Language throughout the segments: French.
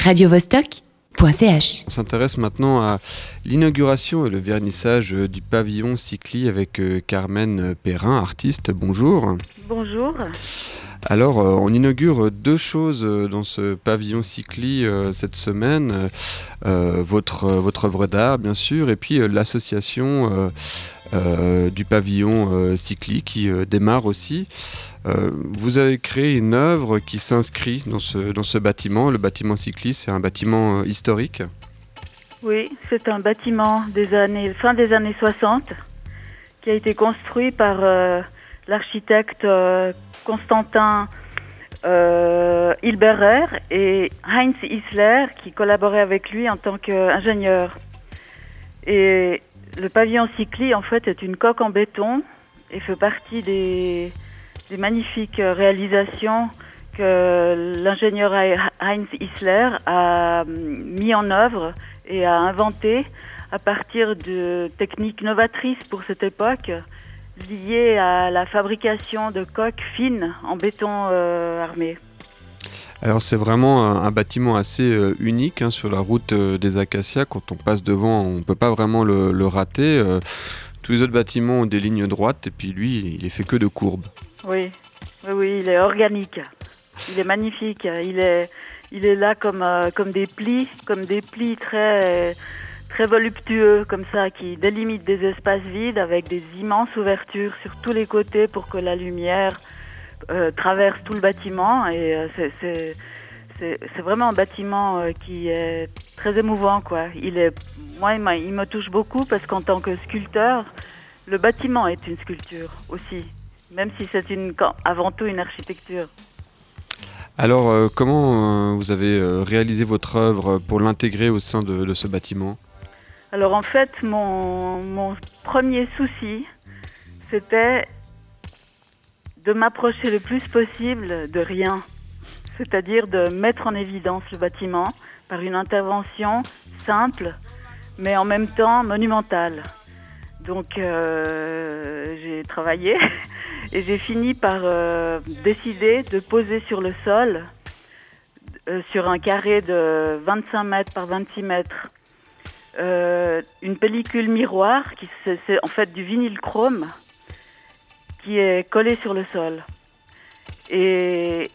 radiovostok.ch. On s'intéresse maintenant à l'inauguration et le vernissage du pavillon Cycli avec euh, Carmen Perrin, artiste. Bonjour. Bonjour. Alors, euh, on inaugure deux choses euh, dans ce pavillon Cycli cette semaine. votre, votre œuvre d'art, bien sûr, et puis l'association du pavillon Cycli qui démarre aussi. Euh, vous avez créé une œuvre qui s'inscrit dans ce, dans ce bâtiment. Le bâtiment cycliste, c'est un bâtiment euh, historique. Oui, c'est un bâtiment des années, fin des années 60 qui a été construit par euh, l'architecte Constantin Hilberer et Heinz Isler qui collaboraient avec lui en tant qu'ingénieur. Et le pavillon cycli, en fait, est une coque en béton et fait partie des, magnifiques réalisations que l'ingénieur Heinz Isler a mis en œuvre et a inventé à partir de techniques novatrices pour cette époque liées à la fabrication de coques fines en béton euh, armé. Alors c'est vraiment un, bâtiment assez euh, unique hein, sur la route euh, des Acacias. Quand on passe devant, on ne peut pas vraiment le, rater. tous les autres bâtiments ont des lignes droites et puis lui, il est fait que de courbes. Oui, oui, oui, il est organique. Il est magnifique. Il est, il est là comme, euh, comme des plis, comme des plis très, très voluptueux, comme ça, qui délimitent des espaces vides avec des immenses ouvertures sur tous les côtés pour que la lumière euh, traverse tout le bâtiment. Et euh, c'est, c'est vraiment un bâtiment qui est très émouvant, quoi. Il est, moi, il me touche beaucoup parce qu'en tant que sculpteur, le bâtiment est une sculpture aussi même si c'est une, avant tout une architecture. Alors, euh, comment euh, vous avez euh, réalisé votre œuvre pour l'intégrer au sein de, ce bâtiment? Alors, en fait, mon, mon premier souci, c'était de m'approcher le plus possible de rien, c'est-à-dire de mettre en évidence le bâtiment par une intervention simple, mais en même temps monumentale. Donc j'ai travaillé Et j'ai fini par euh, décider de poser sur le sol, euh, sur un carré de 25 mètres par 26 mètres, euh, une pellicule miroir, qui c'est en fait du vinyle chrome, qui est collée sur le sol. Et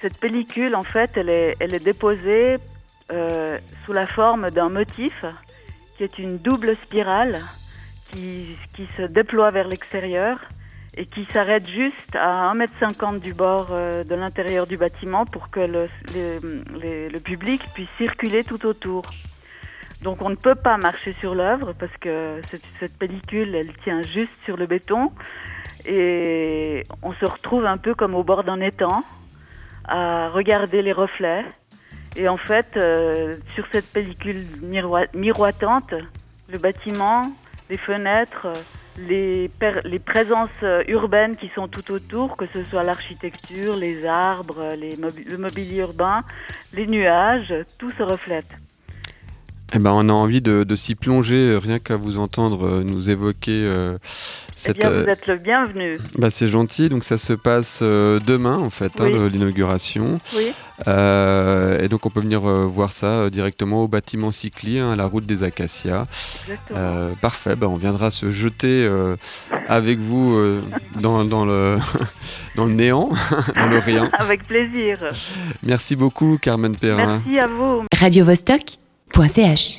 cette pellicule, en fait, elle est, elle est déposée sous la forme d'un motif qui est une double spirale qui, qui se déploie vers l'extérieur et qui s'arrête juste à 1,50 m du bord euh, de l'intérieur du bâtiment pour que le, le, public puisse circuler tout autour. Donc on ne peut pas marcher sur l'œuvre parce que cette, pellicule, elle tient juste sur le béton et on se retrouve un peu comme au bord d'un étang à regarder les reflets. Et en fait, euh, sur cette pellicule miroitante, le bâtiment, les fenêtres, les, présences urbaines qui sont tout autour, que ce soit l'architecture, les arbres, le mobilier urbain, les nuages, tout se reflète. Eh ben, on a envie de, s'y plonger, euh, rien qu'à vous entendre euh, nous évoquer cette. Eh bien, vous êtes le bienvenu. Bah, c'est gentil. Donc, ça se passe demain, en fait, hein, l'inauguration. Oui. et donc, on peut venir voir ça directement au bâtiment Cycli, hein, à la route des Acacias. parfait. Bah, on viendra se jeter avec vous dans, dans, le dans le néant, dans le rien. Avec plaisir. Merci beaucoup, Carmen Perrin. Merci à vous. Radio Vostok .ch